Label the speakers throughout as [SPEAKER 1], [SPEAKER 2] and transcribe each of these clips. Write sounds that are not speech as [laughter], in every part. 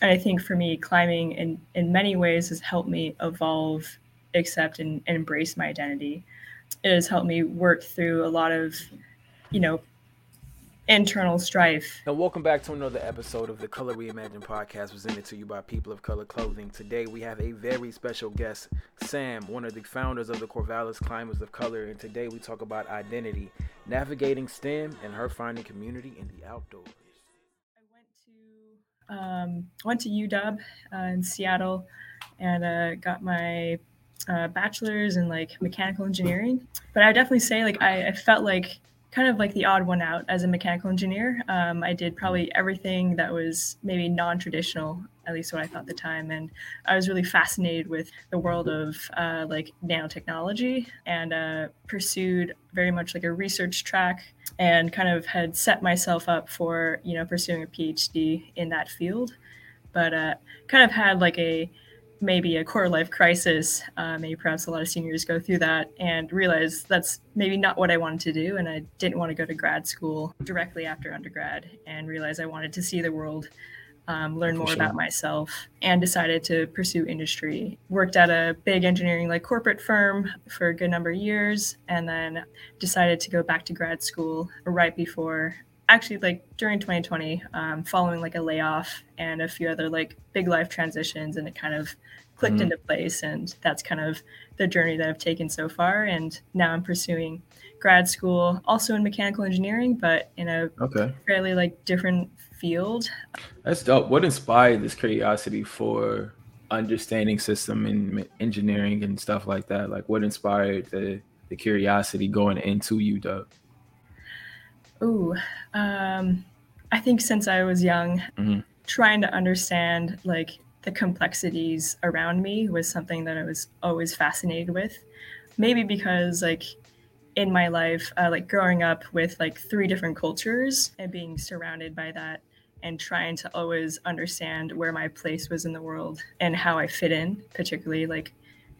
[SPEAKER 1] and I think for me, climbing in in many ways has helped me evolve, accept, and, and embrace my identity. It has helped me work through a lot of, you know, internal strife.
[SPEAKER 2] And welcome back to another episode of the Color Reimagine podcast presented to you by People of Color Clothing. Today we have a very special guest, Sam, one of the founders of the Corvallis Climbers of Color. And today we talk about identity, navigating STEM, and her finding community in the outdoors.
[SPEAKER 1] I went to um, went to UW uh, in Seattle and uh, got my uh, bachelor's in like mechanical engineering. But I definitely say like I, I felt like kind of like the odd one out as a mechanical engineer. Um, I did probably everything that was maybe non-traditional, at least what I thought at the time, and I was really fascinated with the world of uh, like nanotechnology and uh, pursued very much like a research track and kind of had set myself up for you know pursuing a PhD in that field, but uh, kind of had like a maybe a quarter life crisis. Uh, maybe perhaps a lot of seniors go through that and realize that's maybe not what I wanted to do. And I didn't want to go to grad school directly after undergrad and realize I wanted to see the world, um, learn more sure. about myself, and decided to pursue industry. Worked at a big engineering like corporate firm for a good number of years and then decided to go back to grad school right before actually like during 2020 um, following like a layoff and a few other like big life transitions and it kind of clicked mm-hmm. into place and that's kind of the journey that i've taken so far and now i'm pursuing grad school also in mechanical engineering but in a okay. fairly like different field
[SPEAKER 3] that's dope what inspired this curiosity for understanding system and engineering and stuff like that like what inspired the the curiosity going into uw
[SPEAKER 1] Ooh, um, I think since I was young, mm-hmm. trying to understand like the complexities around me was something that I was always fascinated with. Maybe because like in my life, uh, like growing up with like three different cultures and being surrounded by that and trying to always understand where my place was in the world and how I fit in, particularly like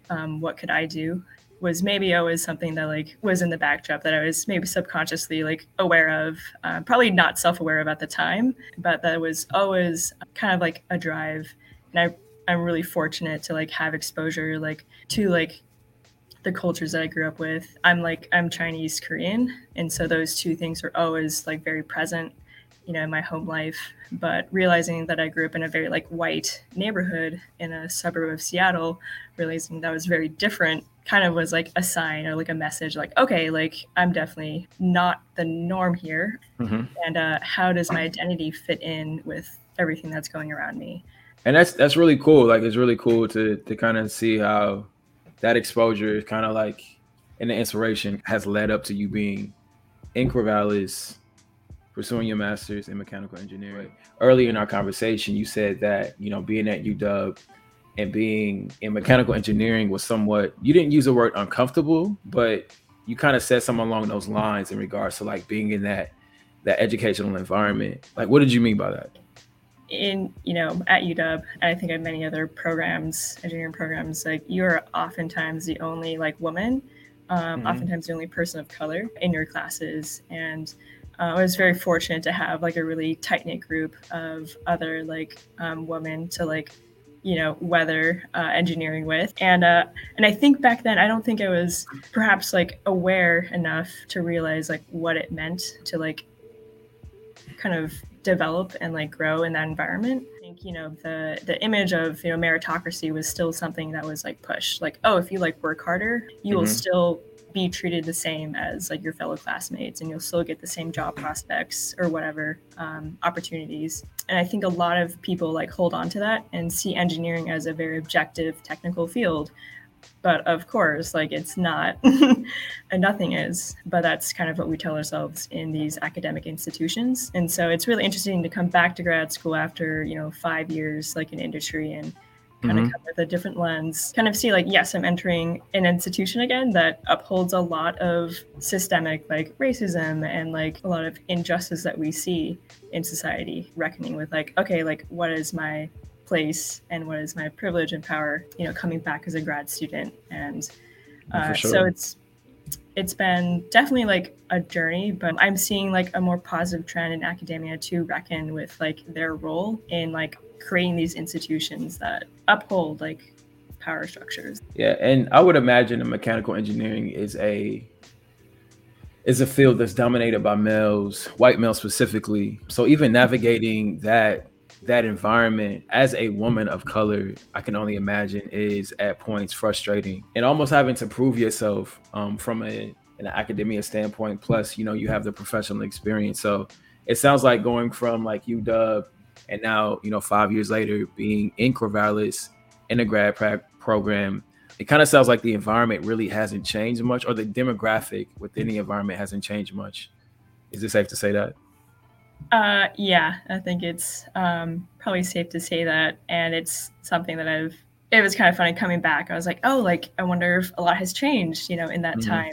[SPEAKER 1] um, what could I do was maybe always something that like was in the backdrop that I was maybe subconsciously like aware of, uh, probably not self-aware of at the time, but that was always kind of like a drive. And I, I'm really fortunate to like have exposure like to like the cultures that I grew up with. I'm like I'm Chinese Korean, and so those two things are always like very present you know, in my home life. But realizing that I grew up in a very like white neighborhood in a suburb of Seattle, realizing that was very different kind of was like a sign or like a message like okay like i'm definitely not the norm here mm-hmm. and uh, how does my identity fit in with everything that's going around me
[SPEAKER 3] and that's that's really cool like it's really cool to to kind of see how that exposure is kind of like and the inspiration has led up to you being in Corvallis pursuing your master's in mechanical engineering. Right. Earlier in our conversation, you said that you know being at UW and being in mechanical engineering was somewhat. You didn't use the word uncomfortable, but you kind of said something along those lines in regards to like being in that that educational environment. Like, what did you mean by that?
[SPEAKER 1] in you know at UW, and I think at many other programs, engineering programs, like you're oftentimes the only like woman, um, mm-hmm. oftentimes the only person of color in your classes, and uh, I was very fortunate to have like a really tight knit group of other like um, women to like you know weather uh, engineering with. And uh and i think back then i don't think i was perhaps like aware enough to realize like what it meant to like kind of develop and like grow in that environment. I think you know the the image of you know meritocracy was still something that was like pushed. Like oh if you like work harder you mm-hmm. will still be treated the same as like your fellow classmates and you'll still get the same job prospects or whatever um, opportunities. And i think a lot of people like hold on to that and see engineering as a very objective technical field. But of course like it's not [laughs] and nothing is. But that's kind of what we tell ourselves in these academic institutions. And so it's really interesting to come back to grad school after you know five years like in industry and kind mm-hmm. of come with a different lens, kind of see like, yes, I'm entering an institution again that upholds a lot of systemic like racism and like a lot of injustice that we see in society, reckoning with like, okay, like what is my place and what is my privilege and power, you know, coming back as a grad student. And uh, sure. so it's, it's been definitely like a journey, but I'm seeing like a more positive trend in academia to reckon with like their role in like creating these institutions that uphold like power structures.
[SPEAKER 3] Yeah, and I would imagine a mechanical engineering is a is a field that's dominated by males, white males specifically. So even navigating that that environment as a woman of color, I can only imagine is at points frustrating and almost having to prove yourself um, from a an academia standpoint. Plus, you know, you have the professional experience. So it sounds like going from like UW and now, you know, five years later being in Corvallis in a grad pra- program, it kind of sounds like the environment really hasn't changed much or the demographic within the environment hasn't changed much. Is it safe to say that?
[SPEAKER 1] Uh, yeah, I think it's um, probably safe to say that. And it's something that I've, it was kind of funny coming back. I was like, oh, like, I wonder if a lot has changed, you know, in that mm-hmm. time.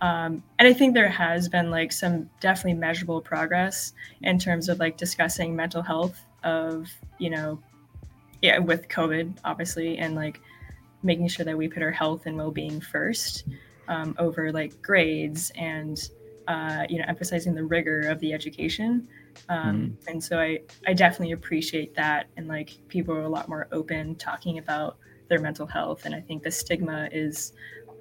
[SPEAKER 1] Um, and I think there has been like some definitely measurable progress in terms of like discussing mental health of, you know, yeah, with COVID, obviously, and like making sure that we put our health and well-being first um, over like grades and uh, you know emphasizing the rigor of the education um, mm. and so I, I definitely appreciate that and like people are a lot more open talking about their mental health and i think the stigma is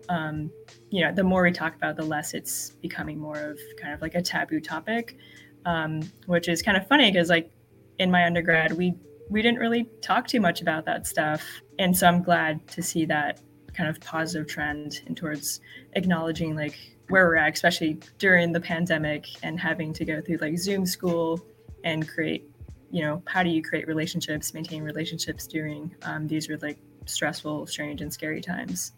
[SPEAKER 1] um, you know the more we talk about the less it's becoming more of kind of like a taboo topic um, which is kind of funny because like in my undergrad we we didn't really talk too much about that stuff. And so I'm glad to see that kind of positive trend and towards acknowledging like where we're at, especially during the pandemic and having to go through like Zoom school and create, you know, how do you create relationships, maintain relationships during um, these are like stressful, strange, and scary times.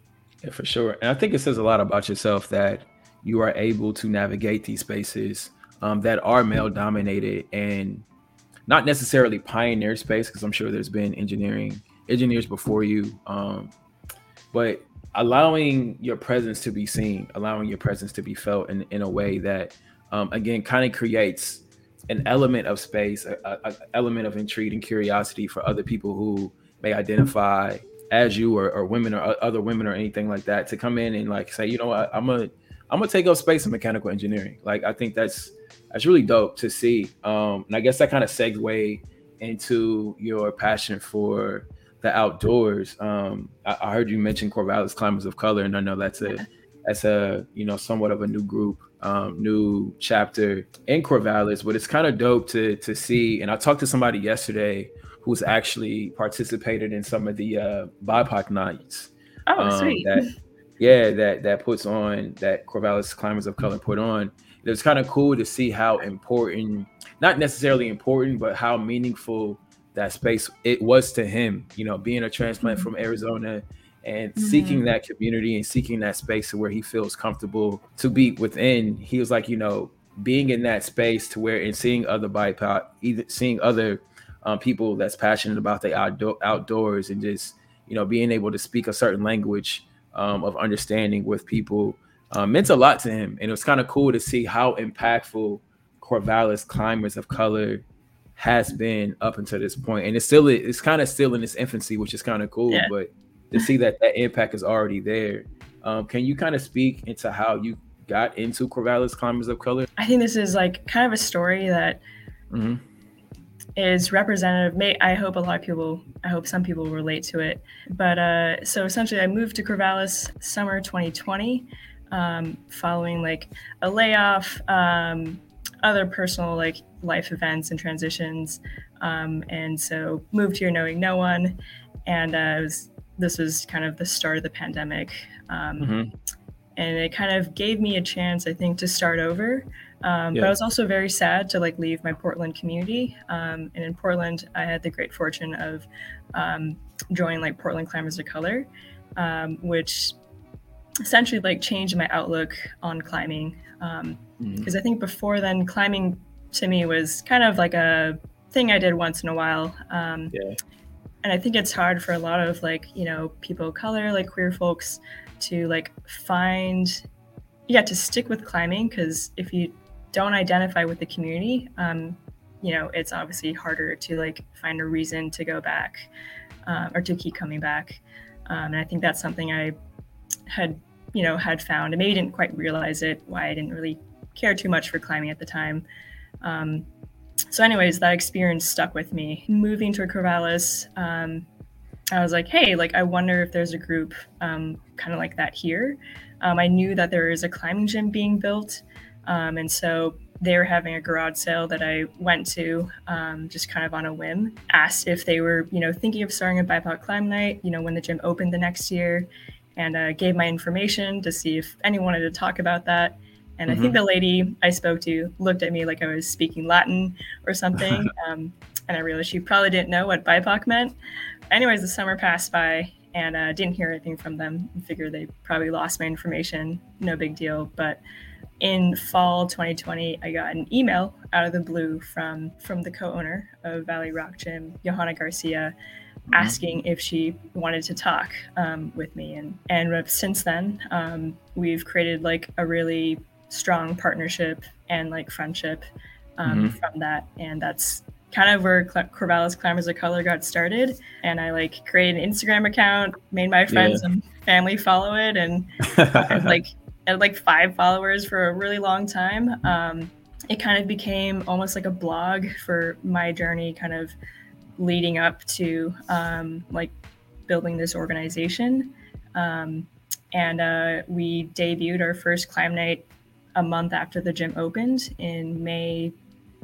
[SPEAKER 3] Yeah, for sure. And I think it says a lot about yourself that you are able to navigate these spaces um, that are male dominated and not necessarily pioneer space because I'm sure there's been engineering engineers before you, um, but allowing your presence to be seen, allowing your presence to be felt in, in a way that, um, again, kind of creates an element of space, a, a, a, element of intrigue and curiosity for other people who may identify as you or, or women or other women or anything like that to come in and like say, you know what, I'm a I'm gonna take up space in mechanical engineering. Like I think that's that's really dope to see. Um, and I guess that kind of segue into your passion for the outdoors. Um, I, I, heard you mention Corvallis Climbers of Color, and I know that's a that's a you know somewhat of a new group, um, new chapter in Corvallis. But it's kind of dope to to see. And I talked to somebody yesterday who's actually participated in some of the uh, BIPOC nights.
[SPEAKER 1] Oh, um, sweet.
[SPEAKER 3] That, yeah, that that puts on that Corvallis Climbers of Color put on it was kind of cool to see how important, not necessarily important, but how meaningful that space it was to him. You know, being a transplant mm-hmm. from Arizona and mm-hmm. seeking that community and seeking that space where he feels comfortable to be within. He was like, you know, being in that space to where and seeing other BIPOC, either seeing other um, people that's passionate about the outdoor outdoors and just you know being able to speak a certain language um, of understanding with people uh, meant a lot to him, and it was kind of cool to see how impactful Corvallis climbers of color has been up until this point, and it's still it's kind of still in its infancy, which is kind of cool. Yeah. But to see that that impact is already there, um, can you kind of speak into how you got into Corvallis climbers of color?
[SPEAKER 1] I think this is like kind of a story that mm-hmm. Is representative. May I hope a lot of people, I hope some people relate to it. But uh, so essentially, I moved to Corvallis summer 2020 um, following like a layoff, um, other personal like life events and transitions. Um, and so moved here knowing no one. And uh, was, this was kind of the start of the pandemic. Um, mm-hmm. And it kind of gave me a chance, I think, to start over. Um, yeah. But I was also very sad to like leave my Portland community. Um, and in Portland, I had the great fortune of joining like Portland Climbers of Color, which essentially like changed my outlook on climbing. Because um, mm-hmm. I think before then, climbing to me was kind of like a thing I did once in a while. Um, yeah. And I think it's hard for a lot of like, you know, people of color, like queer folks to like find, yeah, to stick with climbing. Because if you don't identify with the community, um, you know, it's obviously harder to like find a reason to go back um, or to keep coming back. Um, and I think that's something I had you know had found and maybe didn't quite realize it why i didn't really care too much for climbing at the time um, so, anyways, that experience stuck with me. Moving to Corvallis, um, I was like, hey, like I wonder if there's a group um, kind of like that here. Um, I knew that there is a climbing gym being built, um, and so they were having a garage sale that I went to um, just kind of on a whim. Asked if they were, you know, thinking of starting a BIPOC climb night, you know, when the gym opened the next year, and uh, gave my information to see if anyone wanted to talk about that. And mm-hmm. I think mm-hmm. the lady I spoke to looked at me like I was speaking Latin or something. [laughs] um, and I realized she probably didn't know what BIPOC meant. Anyways, the summer passed by and uh, didn't hear anything from them. I figured they probably lost my information. No big deal. But in fall 2020, I got an email out of the blue from from the co-owner of Valley Rock Gym, Johanna Garcia, mm-hmm. asking if she wanted to talk um, with me. And and since then, um, we've created like a really strong partnership and like friendship um, mm-hmm. from that. And that's kind of where Cl- Corvallis Climbers of Color got started. And I like created an Instagram account, made my friends yeah. and family follow it, and [laughs] like had like five followers for a really long time. Um, it kind of became almost like a blog for my journey, kind of leading up to um, like building this organization. Um, and uh, we debuted our first climb night a month after the gym opened in May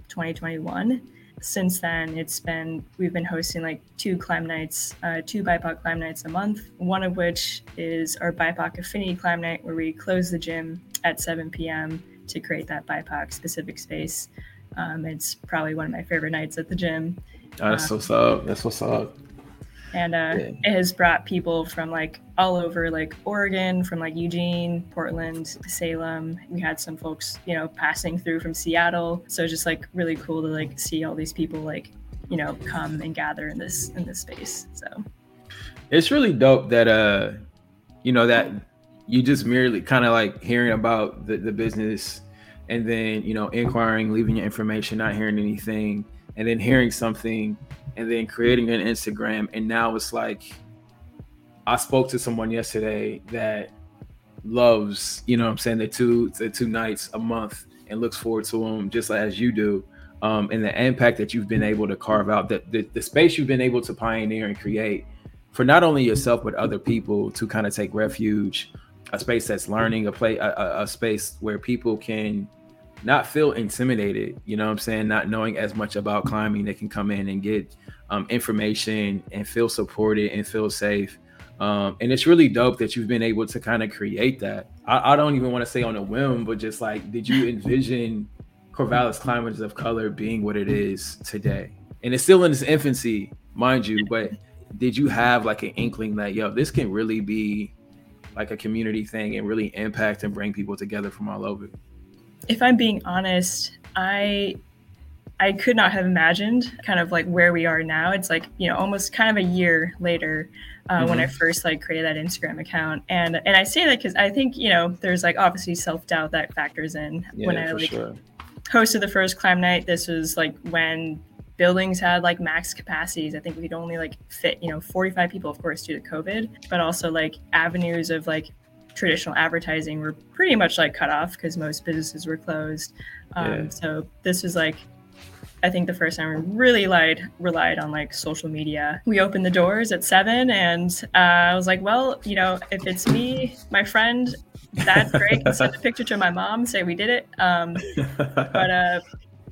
[SPEAKER 1] 2021. Since then, it's been we've been hosting like two climb nights, uh, two BIPOC climb nights a month. One of which is our BIPOC Affinity Climb Night, where we close the gym at 7 p.m. to create that BIPOC specific space. Um, it's probably one of my favorite nights at the gym.
[SPEAKER 3] That's um, what's up. That's what's up
[SPEAKER 1] and uh, yeah. it has brought people from like all over like oregon from like eugene portland salem. We had some folks you know passing through from seattle. So just like really cool to like see all these people like you know come and gather in this in this space so.
[SPEAKER 3] It's really dope that uh you know that you just merely kind of like hearing about the, the business and then you know inquiring leaving your information not hearing anything and then hearing something and then creating an Instagram. And now it's like, I spoke to someone yesterday that loves, you know I'm saying, the two, the two nights a month and looks forward to them just as you do. Um, and the impact that you've been able to carve out, that the, the space you've been able to pioneer and create for not only yourself but other people to kind of take refuge, a space that's learning, a play, a, a space where people can not feel intimidated, you know what I'm saying? Not knowing as much about climbing, they can come in and get um, information and feel supported and feel safe. Um, and it's really dope that you've been able to kind of create that. I, I don't even want to say on a whim, but just like, did you envision Corvallis Climbers of Color being what it is today? And it's still in its infancy, mind you, but did you have like an inkling that, yo, this can really be like a community thing and really impact and bring people together from all over?
[SPEAKER 1] If I'm being honest, I I could not have imagined kind of like where we are now. It's like you know almost kind of a year later uh, mm-hmm. when I first like created that Instagram account, and and I say that because I think you know there's like obviously self doubt that factors in
[SPEAKER 3] yeah,
[SPEAKER 1] when I like
[SPEAKER 3] sure.
[SPEAKER 1] hosted the first climb night. This was like when buildings had like max capacities. I think we could only like fit you know 45 people, of course, due to COVID, but also like avenues of like traditional advertising were pretty much like cut off because most businesses were closed. Um, yeah. So this was like, I think the first time we really relied relied on like social media. We opened the doors at seven, and uh, I was like, well, you know, if it's me, my friend, that's great. send a [laughs] picture to my mom, say we did it. Um, but uh,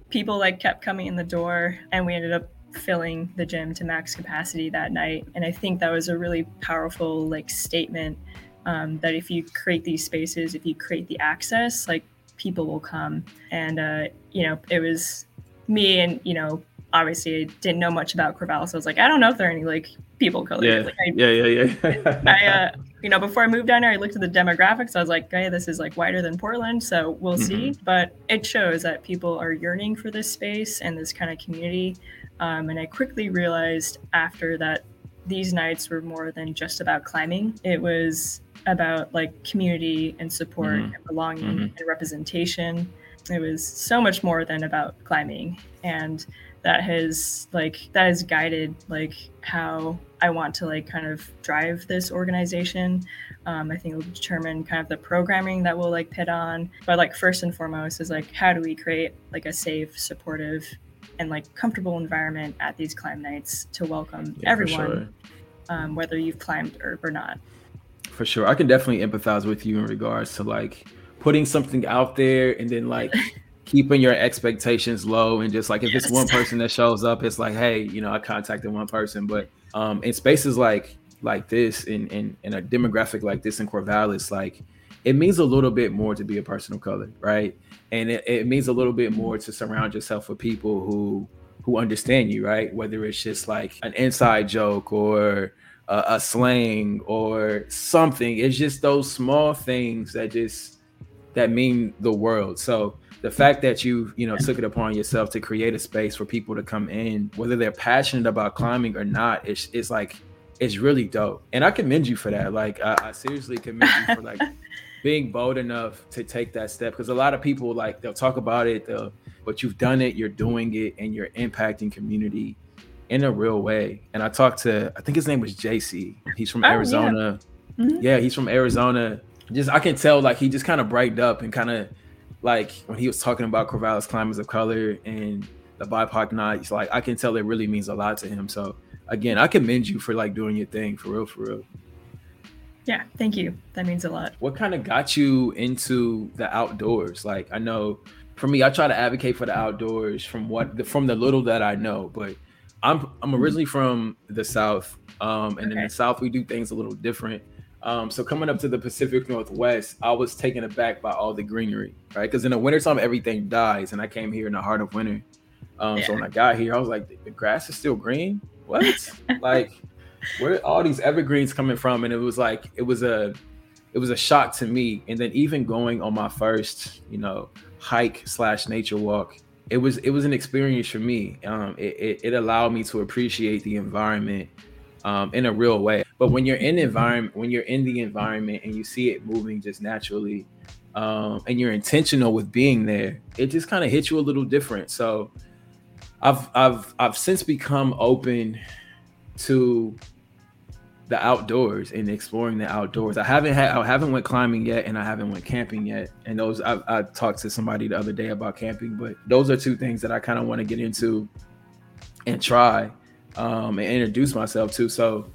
[SPEAKER 1] people like kept coming in the door, and we ended up filling the gym to max capacity that night. And I think that was a really powerful like statement um, that if you create these spaces, if you create the access, like people will come. And, uh, you know, it was me and, you know, obviously I didn't know much about Corvallis. So I was like, I don't know if there are any like people color.
[SPEAKER 3] Yeah.
[SPEAKER 1] Like,
[SPEAKER 3] I, yeah, yeah,
[SPEAKER 1] yeah. [laughs] I, uh, you know, before I moved down there, I looked at the demographics. I was like, hey, this is like wider than Portland. So we'll mm-hmm. see. But it shows that people are yearning for this space and this kind of community. Um, and I quickly realized after that these nights were more than just about climbing. It was about like community and support mm-hmm. and belonging mm-hmm. and representation. It was so much more than about climbing. And that has like that has guided like how I want to like kind of drive this organization. Um, I think it'll determine kind of the programming that we'll like pit on. But like first and foremost is like how do we create like a safe, supportive and like comfortable environment at these climb nights to welcome yeah, everyone, sure. um, whether you've climbed or, or not.
[SPEAKER 3] For sure, I can definitely empathize with you in regards to like putting something out there and then like [laughs] keeping your expectations low and just like if yes. it's one person that shows up, it's like, hey, you know, I contacted one person, but um, in spaces like like this in, in in a demographic like this in Corvallis, like it means a little bit more to be a person of color, right? And it, it means a little bit more to surround yourself with people who who understand you, right? Whether it's just like an inside joke or a, a slang or something. It's just those small things that just that mean the world. So the fact that you you know took it upon yourself to create a space for people to come in, whether they're passionate about climbing or not, it's it's like it's really dope. And I commend you for that. Like I, I seriously commend you for like [laughs] being bold enough to take that step because a lot of people like they'll talk about it, but you've done it, you're doing it, and you're impacting community in a real way. And I talked to I think his name was JC. He's from oh, Arizona. Yeah. Mm-hmm. yeah, he's from Arizona. Just I can tell like he just kind of brightened up and kind of like when he was talking about Corvallis climbers of color and the BIPOC nights, like I can tell it really means a lot to him. So again, I commend you for like doing your thing for real, for real.
[SPEAKER 1] Yeah, thank you. That means a lot.
[SPEAKER 3] What kind of got you into the outdoors? Like I know for me, I try to advocate for the outdoors from what from the little that I know, but I'm I'm originally from the South. Um, and okay. in the South we do things a little different. Um, so coming up to the Pacific Northwest, I was taken aback by all the greenery, right? Because in the wintertime, everything dies, and I came here in the heart of winter. Um, yeah. So when I got here, I was like, the grass is still green. What? [laughs] like, where are all these evergreens coming from? And it was like, it was a, it was a shock to me. And then even going on my first, you know, hike slash nature walk, it was it was an experience for me. Um, it, it, it allowed me to appreciate the environment um, in a real way. But when you're in environment, when you're in the environment and you see it moving just naturally, um, and you're intentional with being there, it just kind of hits you a little different. So I've I've I've since become open to the outdoors and exploring the outdoors. I haven't had I haven't went climbing yet and I haven't went camping yet. And those I, I talked to somebody the other day about camping, but those are two things that I kind of want to get into and try um, and introduce myself to. So,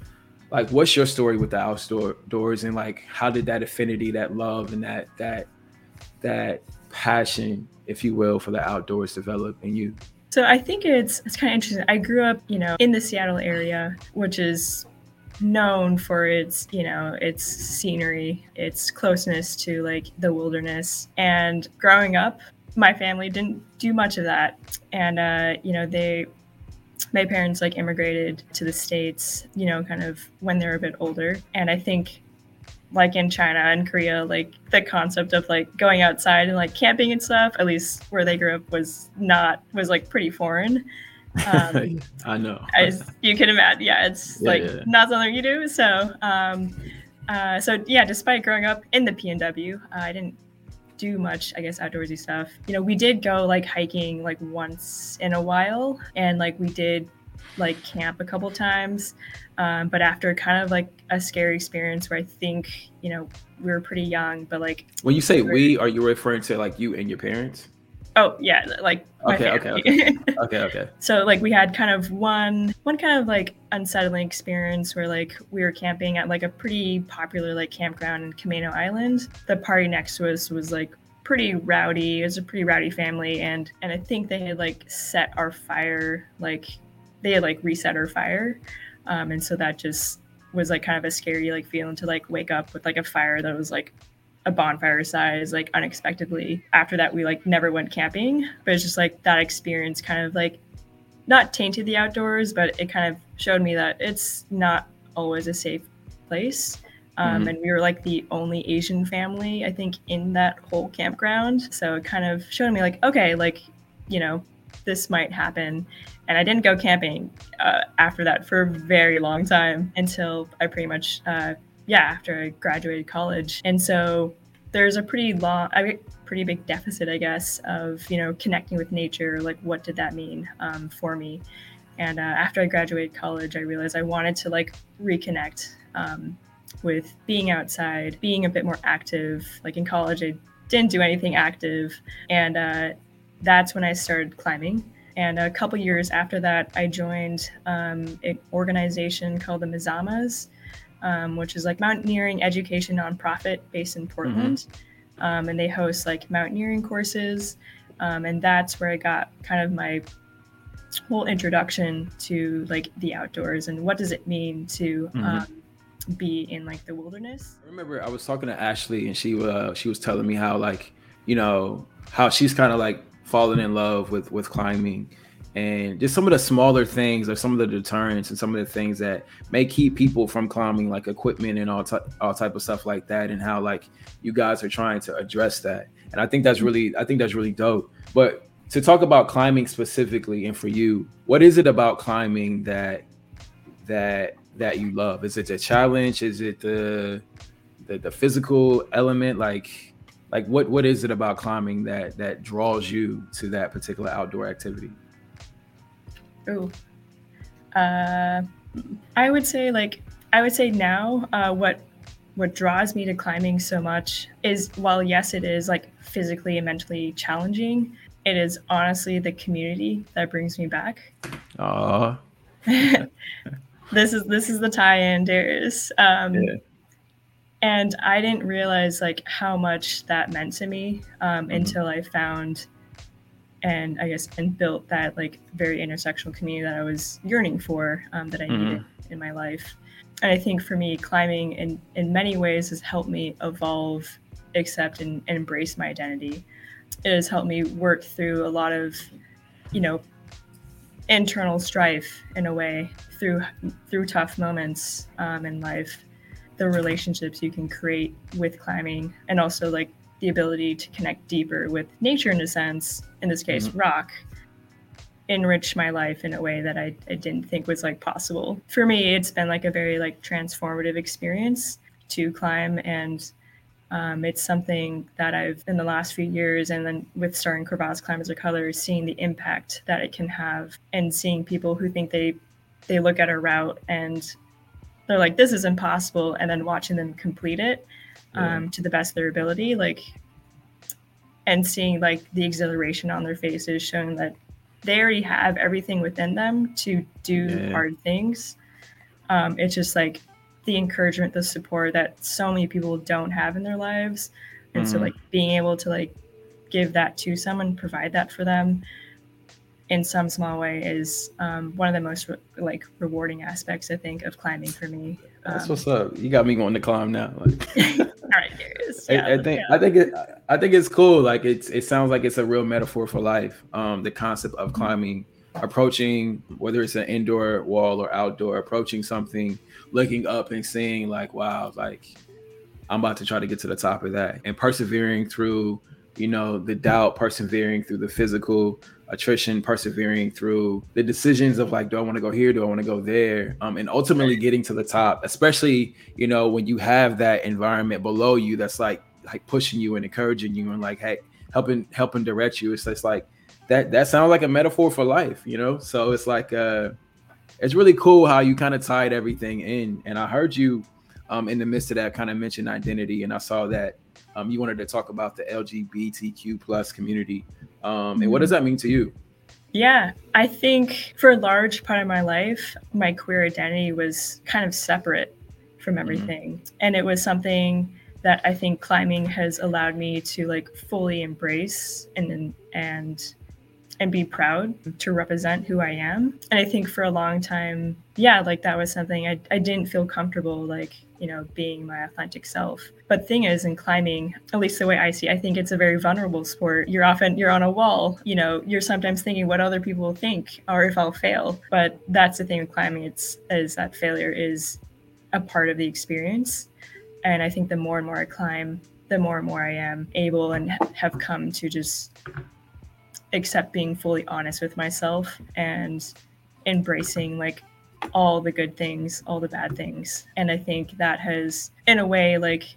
[SPEAKER 3] like, what's your story with the outdoors, and like, how did that affinity, that love, and that that that passion, if you will, for the outdoors develop in you?
[SPEAKER 1] So I think it's it's kind of interesting. I grew up, you know, in the Seattle area, which is known for its, you know, its scenery, its closeness to like the wilderness. And growing up, my family didn't do much of that. And uh, you know, they my parents like immigrated to the states you know kind of when they were a bit older and i think like in china and korea like the concept of like going outside and like camping and stuff at least where they grew up was not was like pretty foreign
[SPEAKER 3] um, [laughs] i know
[SPEAKER 1] as you can imagine yeah it's yeah, like yeah. not something you do so um uh, so yeah despite growing up in the pnw uh, i didn't do much, I guess, outdoorsy stuff. You know, we did go like hiking like once in a while, and like we did like camp a couple times. Um, but after kind of like a scary experience where I think, you know, we were pretty young, but like
[SPEAKER 3] when you say we are you referring to like you and your parents?
[SPEAKER 1] Oh yeah, like
[SPEAKER 3] okay, okay, okay, [laughs] okay, okay.
[SPEAKER 1] so like we had kind of one one kind of like unsettling experience where like we were camping at like a pretty popular like campground in Camano Island. The party next to us was like pretty rowdy. It was a pretty rowdy family, and and I think they had like set our fire like they had like reset our fire, um, and so that just was like kind of a scary like feeling to like wake up with like a fire that was like a bonfire size like unexpectedly. After that we like never went camping but it's just like that experience kind of like not tainted the outdoors but it kind of showed me that it's not always a safe place. Um, mm-hmm. and we were like the only asian family i think in that whole campground. So it kind of showed me like okay like you know this might happen. And i didn't go camping uh, after that for a very long time until i pretty much uh, yeah, after I graduated college. And so there's a pretty long, I pretty big deficit, I guess, of you know connecting with nature. Like, what did that mean um, for me? And uh, after I graduated college, I realized I wanted to like reconnect um, with being outside, being a bit more active. Like in college, I didn't do anything active, and uh, that's when I started climbing. And a couple years after that, I joined um, an organization called the Mazamas, um, which is like mountaineering education nonprofit based in Portland. Mm-hmm. Um, and they host like mountaineering courses. Um, and that's where I got kind of my whole introduction to like the outdoors and what does it mean to mm-hmm. um, be in like the wilderness.
[SPEAKER 3] I remember I was talking to Ashley and she uh, she was telling me how like you know how she's kind of like fallen in love with with climbing and just some of the smaller things or some of the deterrents and some of the things that may keep people from climbing like equipment and all, t- all type of stuff like that and how like you guys are trying to address that. And i think that's really i think that's really dope. But to talk about climbing specifically and for you what is it about climbing that that that you love? Is it the challenge? Is it the the, the physical element? Like like what what is it about climbing that that draws you to that particular outdoor activity
[SPEAKER 1] oh uh i would say like i would say now uh what what draws me to climbing so much is while yes it is like physically and mentally challenging it is honestly the community that brings me back
[SPEAKER 3] oh [laughs]
[SPEAKER 1] this is this is the tie-in Darius. Um, yeah and I didn't realize like how much that meant to me um, mm-hmm. until I found and I guess and built that like very intersectional community that I was yearning for um, that I mm-hmm. needed in my life. And I think for me, climbing in in many ways has helped me evolve, accept, and, and embrace my identity. It has helped me work through a lot of, you know, internal strife in a way through through tough moments um, in life the relationships you can create with climbing and also like the ability to connect deeper with nature in a sense in this case mm-hmm. rock enrich my life in a way that I, I didn't think was like possible for me it's been like a very like transformative experience to climb and um, it's something that I've in the last few years, and then with starting Corvallis Climbers of Color, seeing the impact that it can have, and seeing people who think they they look at a route and they're like, this is impossible, and then watching them complete it um, yeah. to the best of their ability, like, and seeing like the exhilaration on their faces, showing that they already have everything within them to do yeah. hard things. Um, it's just like the encouragement, the support that so many people don't have in their lives, and mm-hmm. so like being able to like give that to someone, provide that for them, in some small way is um, one of the most re- like rewarding aspects I think of climbing for me.
[SPEAKER 3] Um, That's what's up. You got me going to climb now. Like, [laughs]
[SPEAKER 1] all right, Darius. Yeah,
[SPEAKER 3] I, I, think I think it, I think it's cool. Like it's it sounds like it's a real metaphor for life. Um, the concept of climbing, approaching whether it's an indoor wall or outdoor, approaching something, looking up and seeing like wow, like I'm about to try to get to the top of that, and persevering through you know the doubt, persevering through the physical attrition, persevering through the decisions of like, do I want to go here? Do I want to go there? Um, and ultimately getting to the top, especially, you know, when you have that environment below you that's like like pushing you and encouraging you and like, hey, helping helping direct you. It's just like that that sounds like a metaphor for life, you know? So it's like uh it's really cool how you kind of tied everything in. And I heard you um in the midst of that kind of mentioned identity, and I saw that um, you wanted to talk about the LGBTQ plus community. Um, and what does mm-hmm. that mean to you?
[SPEAKER 1] Yeah, I think for a large part of my life, my queer identity was kind of separate from mm-hmm. everything. Mm-hmm. And it was something that I think climbing has allowed me to like fully embrace and and and be proud to represent who I am. And I think for a long time, yeah, like that was something I, I didn't feel comfortable like, you know, being my authentic self. But thing is in climbing, at least the way I see, I think it's a very vulnerable sport. You're often you're on a wall, you know, you're sometimes thinking what other people think or if I'll fail. But that's the thing with climbing, it's is that failure is a part of the experience. And I think the more and more I climb, the more and more I am able and have come to just accept being fully honest with myself and embracing like all the good things, all the bad things. And I think that has, in a way, like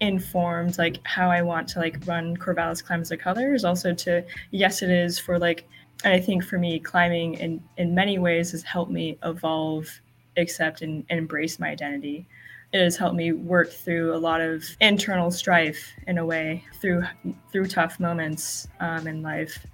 [SPEAKER 1] informed like how I want to like run Corvallis Climbers of Colors. Also to yes, it is for like and I think for me, climbing in in many ways has helped me evolve, accept and, and embrace my identity. It has helped me work through a lot of internal strife in a way through through tough moments um, in life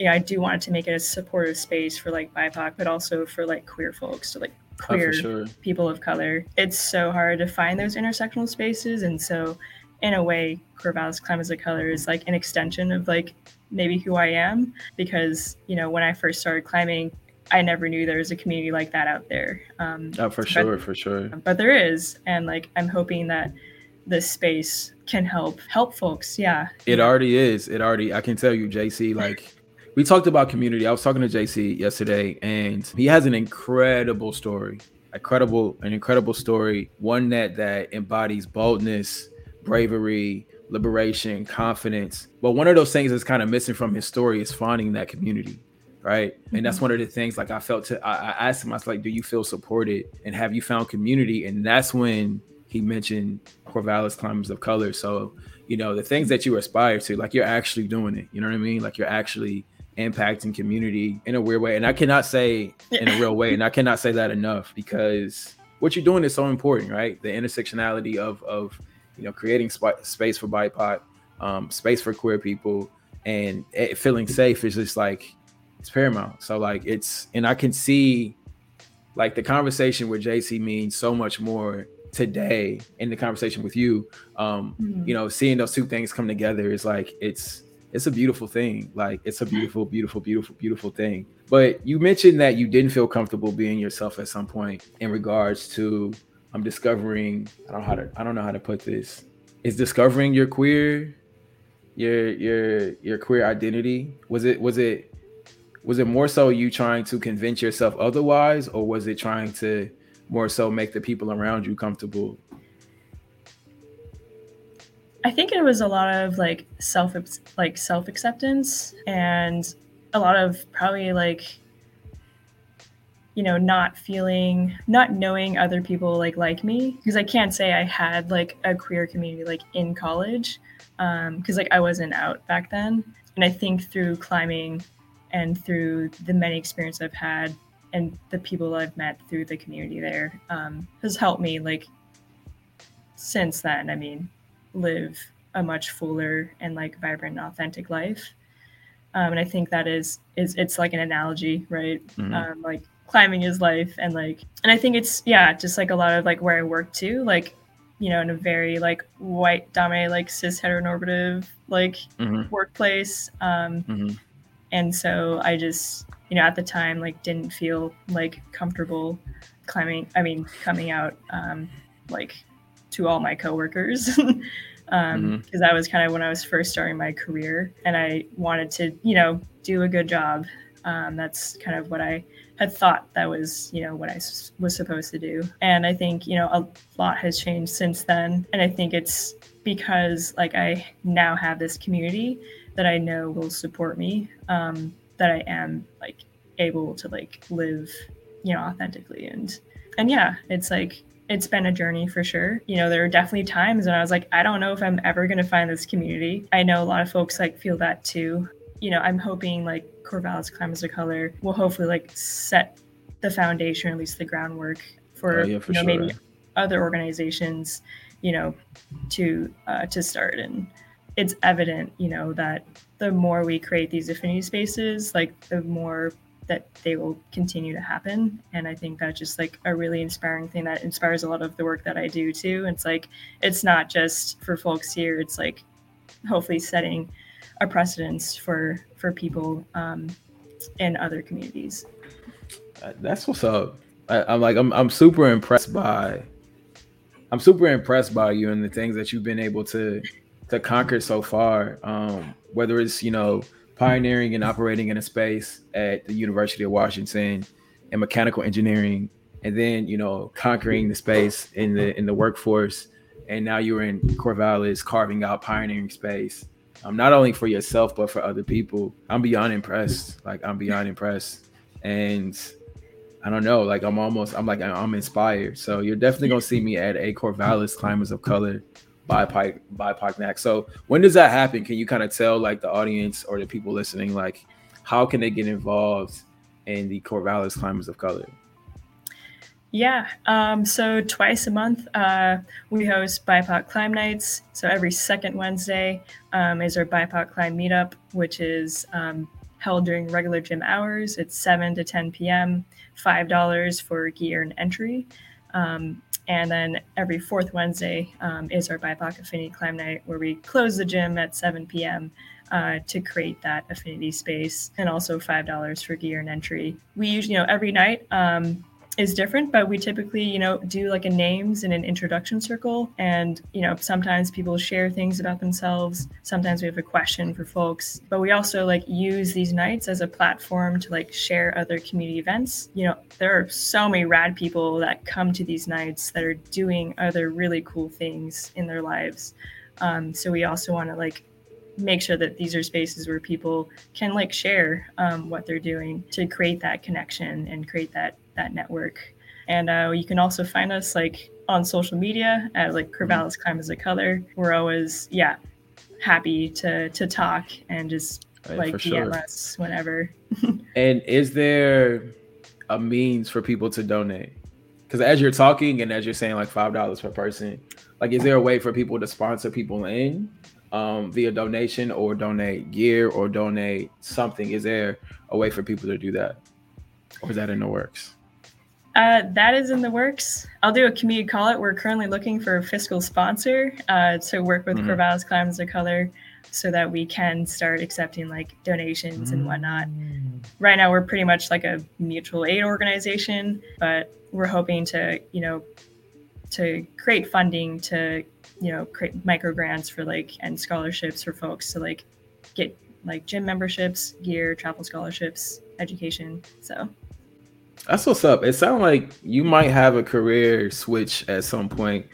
[SPEAKER 1] yeah, I do want to make it a supportive space for like BIPOC, but also for like queer folks, so like queer
[SPEAKER 3] oh, sure.
[SPEAKER 1] people of color. It's so hard to find those intersectional spaces, and so in a way, Corvallis Climbers of Color is like an extension of like maybe who I am because you know when I first started climbing, I never knew there was a community like that out there. Um,
[SPEAKER 3] oh, for sure, for sure.
[SPEAKER 1] But there is, and like I'm hoping that this space can help help folks. Yeah,
[SPEAKER 3] it already is. It already. I can tell you, JC. Like we talked about community. I was talking to JC yesterday, and he has an incredible story. Incredible, an incredible story. One that that embodies boldness, bravery, liberation, confidence. But one of those things that's kind of missing from his story is finding that community right and that's mm-hmm. one of the things like i felt to I, I, asked him i was like do you feel supported and have you found community and that's when he mentioned corvallis climbers of color so you know the things that you aspire to like you're actually doing it you know what i mean like you're actually impacting community in a weird way and i cannot say in a real way and i cannot say that enough because what you're doing is so important right the intersectionality of of you know creating sp- space for bipoc um, space for queer people and feeling safe is just like it's paramount. So like it's and I can see like the conversation with JC means so much more today in the conversation with you. Um, mm-hmm. you know, seeing those two things come together is like it's it's a beautiful thing. Like it's a beautiful, beautiful, beautiful, beautiful thing. But you mentioned that you didn't feel comfortable being yourself at some point in regards to I'm discovering I don't know how to I don't know how to put this. Is discovering your queer your your your queer identity? Was it was it was it more so you trying to convince yourself otherwise or was it trying to more so make the people around you comfortable
[SPEAKER 1] i think it was a lot of like self like self acceptance and a lot of probably like you know not feeling not knowing other people like like me because i can't say i had like a queer community like in college because um, like i wasn't out back then and i think through climbing and through the many experiences I've had and the people I've met through the community there um, has helped me like since then. I mean, live a much fuller and like vibrant and authentic life. Um, and I think that is is it's like an analogy, right? Mm-hmm. Um, like climbing is life, and like, and I think it's yeah, just like a lot of like where I work too, like you know, in a very like white dominated, like cis heteronormative like mm-hmm. workplace. Um, mm-hmm and so i just you know at the time like didn't feel like comfortable climbing i mean coming out um like to all my coworkers. [laughs] Um because mm-hmm. that was kind of when i was first starting my career and i wanted to you know do a good job. Um, that's kind of what i had thought that was you know what I s- was supposed to do. And i think you know a lot has changed since then. And i think it's because like i now have this community that I know will support me, um, that I am like able to like live, you know, authentically. And and yeah, it's like it's been a journey for sure. You know, there are definitely times when I was like, I don't know if I'm ever gonna find this community. I know a lot of folks like feel that too. You know, I'm hoping like Corvallis Climbers of Color will hopefully like set the foundation, or at least the groundwork for, oh, yeah, for you know sure. maybe other organizations, you know, to uh, to start and it's evident, you know, that the more we create these affinity spaces, like the more that they will continue to happen. And I think that's just like a really inspiring thing that inspires a lot of the work that I do too. It's like it's not just for folks here, it's like hopefully setting a precedence for for people um, in other communities.
[SPEAKER 3] That's what's up. I, am like I'm I'm super impressed by I'm super impressed by you and the things that you've been able to to conquer so far. Um, whether it's you know pioneering and operating in a space at the University of Washington in mechanical engineering, and then you know conquering the space in the in the workforce, and now you're in Corvallis carving out pioneering space. Um, not only for yourself but for other people. I'm beyond impressed. Like I'm beyond impressed, and I don't know. Like I'm almost. I'm like I'm inspired. So you're definitely gonna see me at a Corvallis Climbers of Color BIPOC BIPOC next. So when does that happen? Can you kind of tell like the audience or the people listening like how can they get involved in the Corvallis Climbers of Color?
[SPEAKER 1] Yeah, um, so twice a month uh, we host BIPOC Climb Nights. So every second Wednesday um, is our BIPOC Climb Meetup, which is um, held during regular gym hours. It's 7 to 10 p.m., $5 for gear and entry. Um, and then every fourth Wednesday um, is our BIPOC Affinity Climb Night, where we close the gym at 7 p.m. Uh, to create that affinity space, and also five dollars for gear and entry. We usually, you know, every night um, is different, but we typically, you know, do like a names and an introduction circle. And, you know, sometimes people share things about themselves. Sometimes we have a question for folks, but we also like use these nights as a platform to like share other community events. You know, there are so many rad people that come to these nights that are doing other really cool things in their lives. Um, so we also want to like make sure that these are spaces where people can like share um, what they're doing to create that connection and create that that network. And uh, you can also find us like on social media at like Corvallis Climbers of Color. We're always yeah happy to to talk and just right, like DM sure. us whenever. [laughs]
[SPEAKER 3] and is there a means for people to donate? Because as you're talking and as you're saying like five dollars per person, like is there a way for people to sponsor people in um, via donation or donate gear or donate something? Is there a way for people to do that, or is that in the works?
[SPEAKER 1] Uh, that is in the works. I'll do a community call it. We're currently looking for a fiscal sponsor uh, to work with mm-hmm. Corvallis Climbers of Color so that we can start accepting like donations mm-hmm. and whatnot. Mm. Right now, we're pretty much like a mutual aid organization, but we're hoping to, you know, to create funding to, you know, create micro grants for like and scholarships for folks to like get like gym memberships, gear, travel scholarships, education. So
[SPEAKER 3] that's what's up. It sounds like you might have a career switch at some point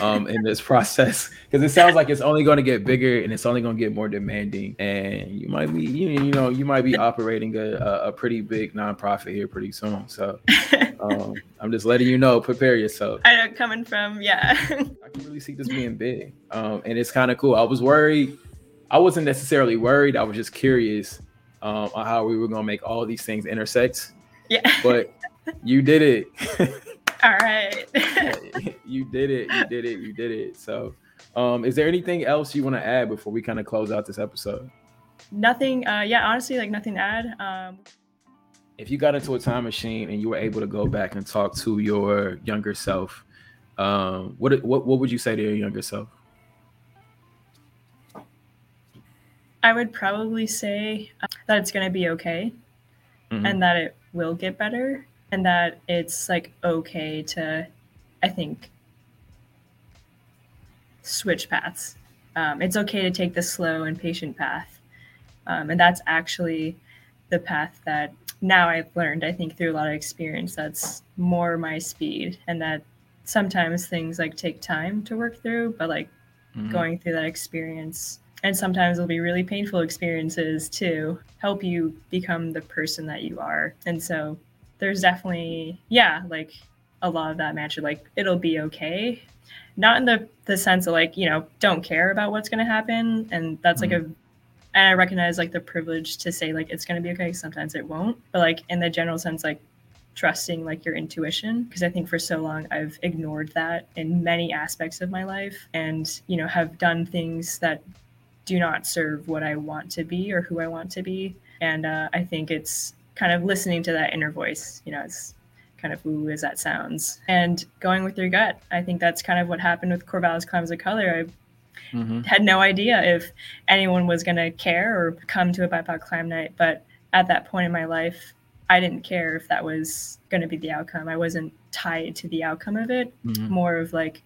[SPEAKER 3] um, in this [laughs] process because it sounds like it's only going to get bigger and it's only going to get more demanding. And you might be, you, you know, you might be operating a, a pretty big nonprofit here pretty soon. So um, I'm just letting you know, prepare yourself.
[SPEAKER 1] I know coming from, yeah. [laughs]
[SPEAKER 3] I can really see this being big, um, and it's kind of cool. I was worried. I wasn't necessarily worried. I was just curious um, on how we were going to make all these things intersect
[SPEAKER 1] yeah.
[SPEAKER 3] But you did it. [laughs]
[SPEAKER 1] All right. [laughs]
[SPEAKER 3] you did it. You did it. You did it. So, um, is there anything else you want to add before we kind of close out this episode?
[SPEAKER 1] Nothing. Uh, yeah, honestly, like nothing to add. Um,
[SPEAKER 3] if you got into a time machine and you were able to go back and talk to your younger self, um, what what what would you say to your younger self?
[SPEAKER 1] I would probably say uh, that it's going to be okay, mm-hmm. and that it will get better and that it's like okay to i think switch paths um, it's okay to take the slow and patient path um, and that's actually the path that now i've learned i think through a lot of experience that's more my speed and that sometimes things like take time to work through but like mm-hmm. going through that experience and sometimes it'll be really painful experiences to help you become the person that you are. And so there's definitely yeah like a lot of that mantra like it'll be okay. Not in the the sense of like you know don't care about what's going to happen. And that's mm-hmm. like a and i recognize like the privilege to say like it's going to be okay. Sometimes it won't. But like in the general sense like trusting like your intuition because i think for so long i've ignored that in many aspects of my life and you know have done things that do not serve what I want to be or who I want to be. And uh, I think it's kind of listening to that inner voice, you know, it's kind of woo as that sounds, and going with your gut. I think that's kind of what happened with Corvallis Climbers of Color. I mm-hmm. had no idea if anyone was going to care or come to a BIPOC climb night, but at that point in my life, I didn't care if that was going to be the outcome. I wasn't tied to the outcome of it, mm-hmm. more of like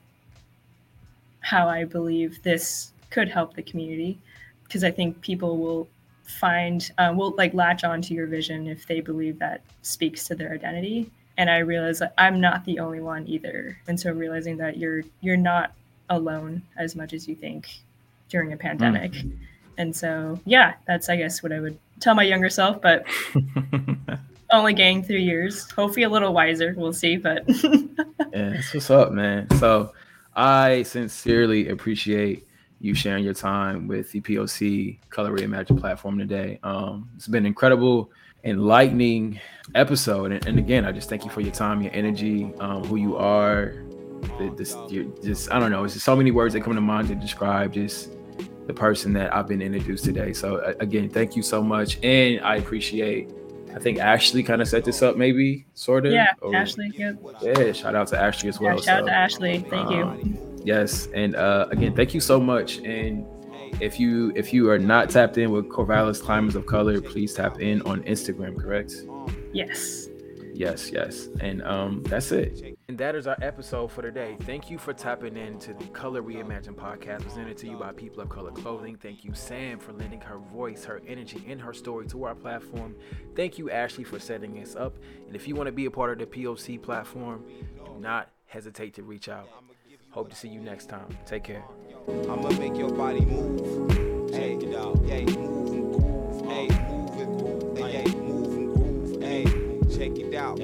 [SPEAKER 1] how I believe this could help the community because I think people will find um, will like latch on to your vision if they believe that speaks to their identity. And i realize that i'm not the only one either. And so realizing that you're you're not alone as much as you think during a pandemic. Mm. and so yeah that's i guess what i would tell my younger self but [laughs] only getting three years. Hopefully a little wiser. We'll see but [laughs]
[SPEAKER 3] yeah what's up man. So i sincerely appreciate you sharing your time with the POC Color Reimagine platform today. Um, it's been an incredible, enlightening episode. And, and, again, I just thank you for your time, your energy, um, who you are. This, just I don't know. It's just so many words that come to mind to describe just the person that I've been introduced today. So again, thank you so much, and I appreciate. I think Ashley kind of set this up, maybe sort of.
[SPEAKER 1] Yeah, or, Ashley. Yep.
[SPEAKER 3] Yeah, shout out to Ashley as well.
[SPEAKER 1] Yeah, shout so, out to Ashley. Thank um, you.
[SPEAKER 3] Yes, and uh, again, thank you so much. And if you if you are not tapped in with Corvallis Climbers of Color, please tap in on Instagram. Correct?
[SPEAKER 1] Yes.
[SPEAKER 3] Yes, yes. And um, that's it.
[SPEAKER 2] And that is our episode for today. Thank you for tapping in to the Color Reimagine podcast presented to you by People of Color Clothing. Thank you, Sam, for lending her voice, her energy, and her story to our platform. Thank you, Ashley, for setting us up. And if you want to be a part of the POC platform, do not hesitate to reach out. Hope to see you next time. Take care. I'ma make your body move. It out. Move and groove. Hey, move and groove. Hey, move and groove. Hey, check it out.